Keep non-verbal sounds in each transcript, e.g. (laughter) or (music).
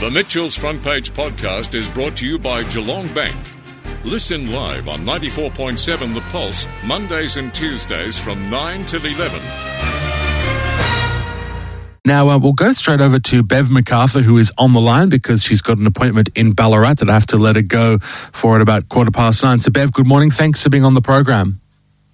The Mitchell's Front Page podcast is brought to you by Geelong Bank. Listen live on 94.7 The Pulse, Mondays and Tuesdays from 9 till 11. Now, uh, we'll go straight over to Bev MacArthur, who is on the line because she's got an appointment in Ballarat that I have to let her go for at about quarter past nine. So, Bev, good morning. Thanks for being on the program.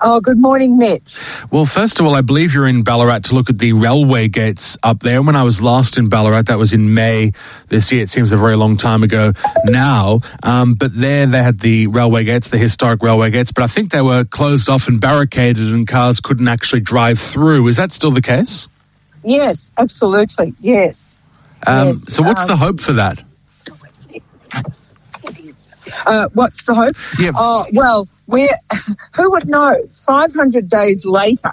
Oh, good morning, Mitch. Well, first of all, I believe you're in Ballarat to look at the railway gates up there. When I was last in Ballarat, that was in May this year. It seems a very long time ago now. Um, but there they had the railway gates, the historic railway gates, but I think they were closed off and barricaded and cars couldn't actually drive through. Is that still the case? Yes, absolutely. Yes. Um, Yes, so, what's um, the hope for that? Uh, what's the hope? Yeah. Oh, well, we're, (laughs) who would know? 500 days later,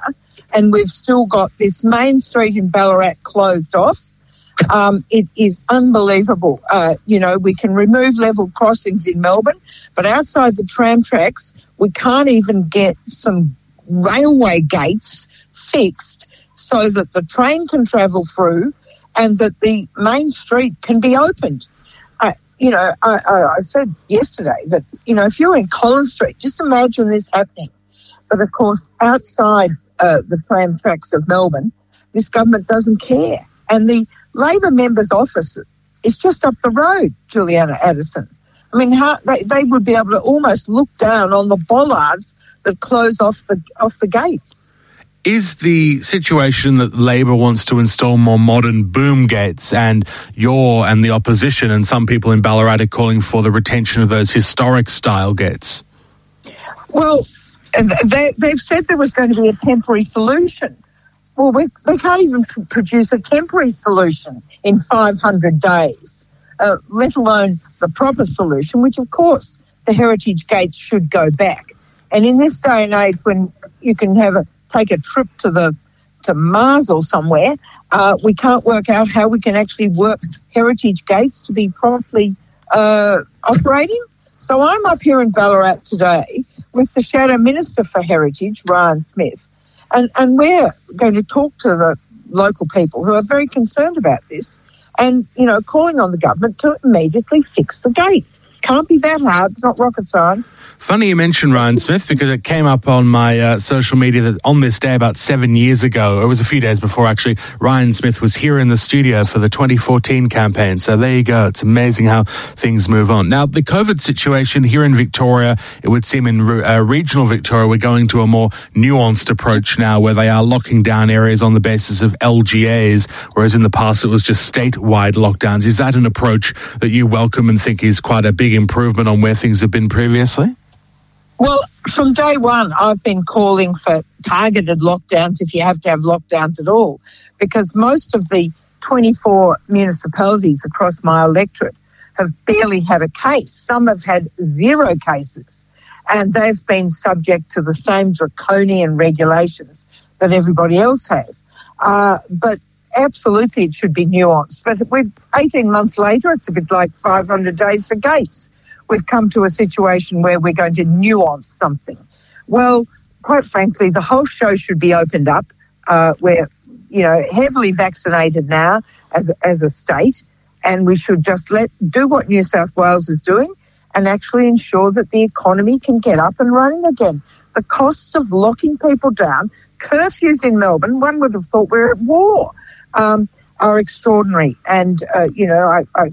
and we've still got this main street in Ballarat closed off. Um, it is unbelievable. Uh, you know, we can remove level crossings in Melbourne, but outside the tram tracks, we can't even get some railway gates fixed so that the train can travel through and that the main street can be opened. You know, I, I, I said yesterday that, you know, if you're in Collins Street, just imagine this happening. But of course, outside uh, the tram tracks of Melbourne, this government doesn't care. And the Labor member's office is just up the road, Juliana Addison. I mean, how, they, they would be able to almost look down on the bollards that close off the off the gates. Is the situation that Labor wants to install more modern boom gates, and you're and the opposition and some people in Ballarat are calling for the retention of those historic style gates? Well, they, they've said there was going to be a temporary solution. Well, we, they can't even produce a temporary solution in 500 days, uh, let alone the proper solution, which, of course, the heritage gates should go back. And in this day and age, when you can have a take a trip to the to Mars or somewhere, uh, we can't work out how we can actually work heritage gates to be properly uh, operating. So I'm up here in Ballarat today with the Shadow Minister for Heritage, Ryan Smith, and, and we're going to talk to the local people who are very concerned about this and, you know, calling on the government to immediately fix the gates. Can't be that hard. It's not rocket science. Funny you mentioned Ryan Smith because it came up on my uh, social media that on this day about seven years ago, it was a few days before actually, Ryan Smith was here in the studio for the 2014 campaign. So there you go. It's amazing how things move on. Now, the COVID situation here in Victoria, it would seem in uh, regional Victoria, we're going to a more nuanced approach now where they are locking down areas on the basis of LGAs, whereas in the past it was just statewide lockdowns. Is that an approach that you welcome and think is quite a big improvement on where things have been previously? Well, from day one, I've been calling for targeted lockdowns if you have to have lockdowns at all, because most of the 24 municipalities across my electorate have barely had a case. Some have had zero cases, and they've been subject to the same draconian regulations that everybody else has. Uh, but absolutely, it should be nuanced. But we're 18 months later, it's a bit like 500 days for Gates we've come to a situation where we're going to nuance something. Well, quite frankly, the whole show should be opened up. Uh, we're, you know, heavily vaccinated now as, as a state, and we should just let do what New South Wales is doing and actually ensure that the economy can get up and running again. The costs of locking people down, curfews in Melbourne, one would have thought we're at war, um, are extraordinary. And, uh, you know, I, I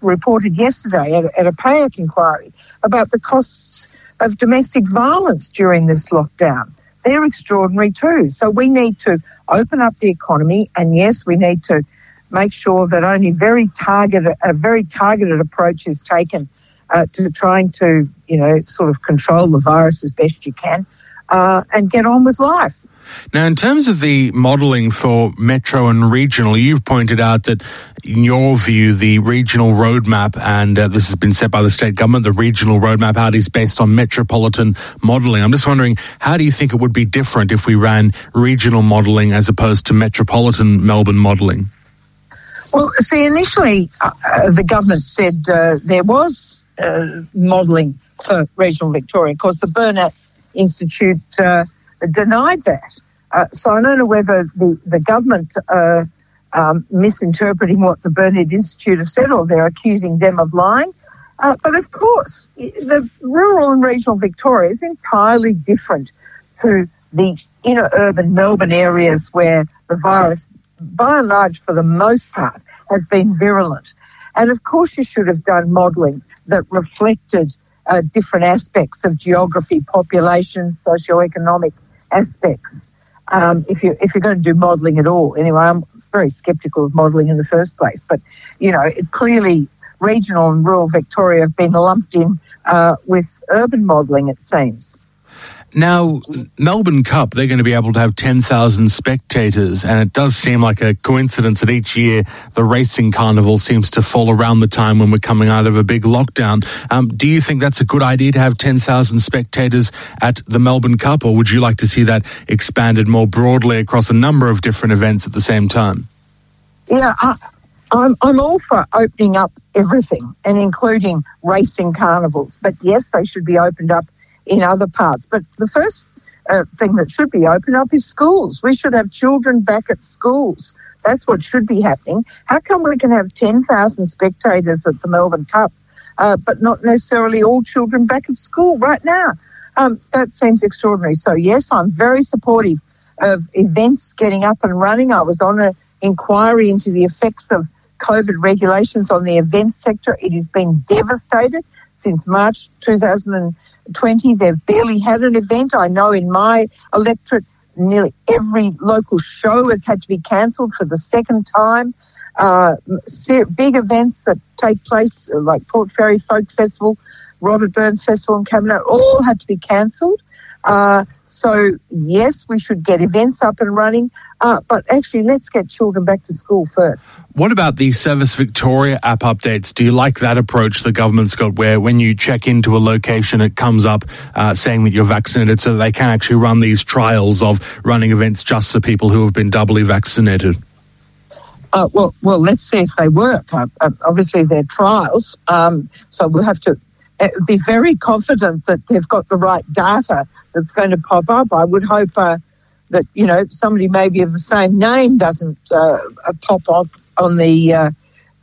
reported yesterday at, at a PAEC inquiry about the costs of domestic violence during this lockdown. They're extraordinary too. So we need to open up the economy, and yes, we need to make sure that only very targeted a very targeted approach is taken uh, to trying to you know sort of control the virus as best you can uh, and get on with life. Now, in terms of the modelling for metro and regional, you've pointed out that, in your view, the regional roadmap, and uh, this has been set by the state government, the regional roadmap out is based on metropolitan modelling. I'm just wondering, how do you think it would be different if we ran regional modelling as opposed to metropolitan Melbourne modelling? Well, see, initially uh, uh, the government said uh, there was uh, modelling for regional Victoria. Of course, the Burnet Institute uh, denied that. Uh, so I don't know whether the, the government are um, misinterpreting what the Burnet Institute have said, or they're accusing them of lying. Uh, but of course, the rural and regional Victoria is entirely different to the inner urban Melbourne areas where the virus, by and large, for the most part, has been virulent. And of course, you should have done modelling that reflected uh, different aspects of geography, population, socioeconomic aspects. Um, if you if you're going to do modelling at all, anyway, I'm very sceptical of modelling in the first place. But you know, it clearly regional and rural Victoria have been lumped in uh, with urban modelling. It seems. Now, Melbourne Cup, they're going to be able to have 10,000 spectators, and it does seem like a coincidence that each year the racing carnival seems to fall around the time when we're coming out of a big lockdown. Um, do you think that's a good idea to have 10,000 spectators at the Melbourne Cup, or would you like to see that expanded more broadly across a number of different events at the same time? Yeah, I, I'm, I'm all for opening up everything and including racing carnivals, but yes, they should be opened up in other parts. But the first uh, thing that should be opened up is schools. We should have children back at schools. That's what should be happening. How come we can have 10,000 spectators at the Melbourne Cup, uh, but not necessarily all children back at school right now? Um, that seems extraordinary. So, yes, I'm very supportive of events getting up and running. I was on an inquiry into the effects of COVID regulations on the events sector. It has been devastated since March 2020. They've barely had an event. I know in my electorate, nearly every local show has had to be cancelled for the second time. Uh, big events that take place, uh, like Port Fairy Folk Festival, Robert Burns Festival in Camperdown, all had to be cancelled. Uh, so, yes, we should get events up and running. Uh, but actually, let's get children back to school first. What about the Service Victoria app updates? Do you like that approach the government's got where when you check into a location, it comes up uh, saying that you're vaccinated so they can actually run these trials of running events just for people who have been doubly vaccinated? Uh, well, well, let's see if they work. Uh, uh obviously, they're trials, um, so we'll have to uh, be very confident that they've got the right data that's going to pop up. I would hope uh, that you know somebody maybe of the same name doesn't uh, uh pop up on the uh,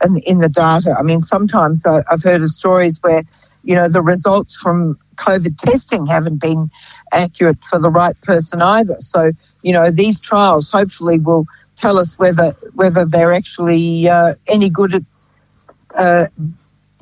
in, in, the data. I mean, sometimes I've heard of stories where you know the results from COVID testing haven't been accurate for the right person either. So you know these trials hopefully will tell us whether whether they're actually uh, any good at uh,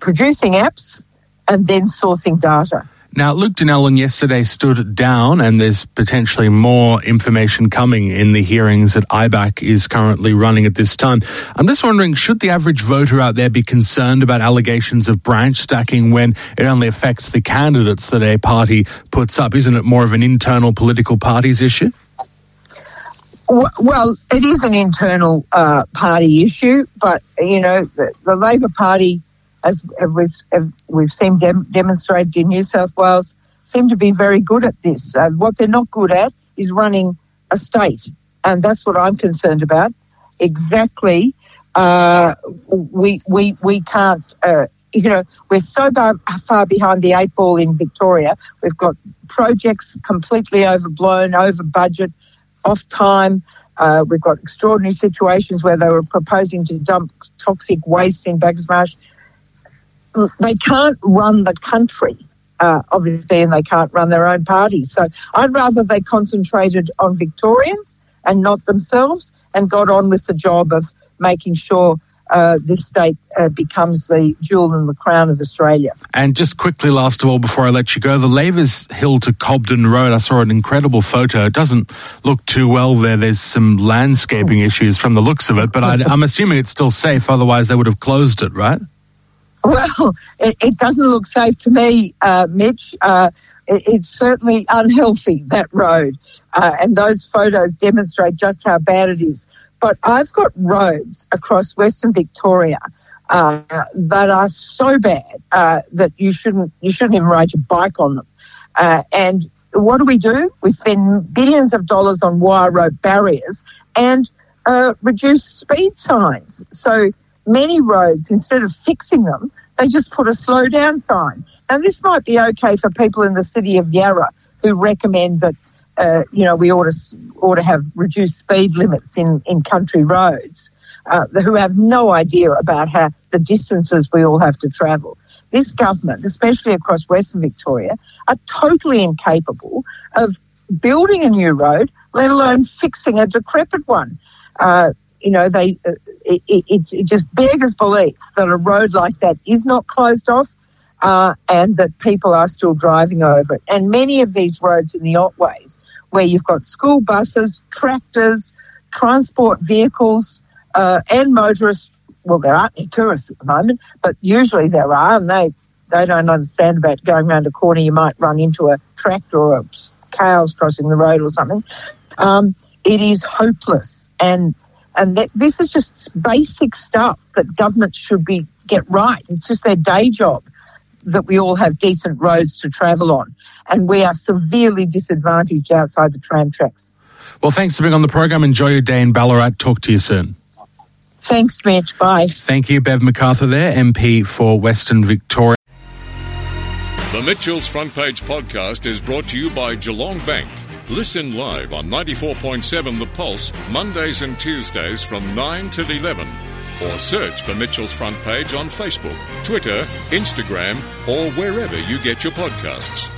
producing apps and then sourcing data. Now, Luke Donnellan yesterday stood down, and there's potentially more information coming in the hearings that IBAC is currently running at this time. I'm just wondering should the average voter out there be concerned about allegations of branch stacking when it only affects the candidates that a party puts up? Isn't it more of an internal political parties issue? Well, it is an internal uh, party issue, but you know the, the Labor Party as we've, we've seen dem- demonstrated in New South Wales, seem to be very good at this. Uh, what they're not good at is running a state, and that's what I'm concerned about. Exactly, uh, we we we can't. Uh, you know, we're so far behind the eight ball in Victoria. We've got projects completely overblown, over budget, off time. Uh, we've got extraordinary situations where they were proposing to dump toxic waste in Bacchus Marsh they can't run the country, uh, obviously, and they can't run their own parties. So I'd rather they concentrated on Victorians and not themselves and got on with the job of making sure uh, this state uh, becomes the jewel in the crown of Australia. And just quickly, last of all, before I let you go, the Lavers Hill to Cobden Road, I saw an incredible photo. It doesn't look too well there. There's some landscaping issues from the looks of it, but I, I'm assuming it's still safe. Otherwise, they would have closed it, right? (laughs) Well, it, it doesn't look safe to me, uh, Mitch. Uh, it, it's certainly unhealthy, that road. Uh, and those photos demonstrate just how bad it is. But I've got roads across Western Victoria uh, that are so bad uh, that you shouldn't you shouldn't even ride your bike on them. Uh, and what do we do? We spend billions of dollars on wire rope barriers and reduce speed signs. So many roads, instead of fixing them, they just put a slow down sign. And this might be okay for people in the city of Yarra who recommend that, uh, you know, we ought to, ought to have reduced speed limits in, in country roads. uh, who have no idea about how the distances we all have to travel. This government, especially across Western Victoria, are totally incapable of building a new road, let alone fixing a decrepit one. Uh, you know, they uh, it, it, it, just beggars belief that a road like that is not closed off uh, and that people are still driving over it. And many of these roads in the Otways, where you've got school buses, tractors, transport vehicles, uh, and motorists. Well, there aren't any tourists at the moment, but usually there are, and they, they don't understand about going around a corner. You might run into a tractor or cows crossing the road or something. Um, it is hopeless, and and that, this is just basic stuff that governments should be get right. It's just their day job that we all have decent roads to travel on, and we are severely disadvantaged outside the tram tracks. Well, thanks for being on the program. Enjoy your day in Ballarat. Talk to you soon. Thanks, Mitch. Bye. Thank you, Bev MacArthur, there, MP for Western Victoria. The Mitchell's Front Page podcast is brought to you by Geelong Bank. Listen live on 94.7 The Pulse, Mondays and Tuesdays from 9 till 11. Or search for Mitchell's Front Page on Facebook, Twitter, Instagram, or wherever you get your podcasts.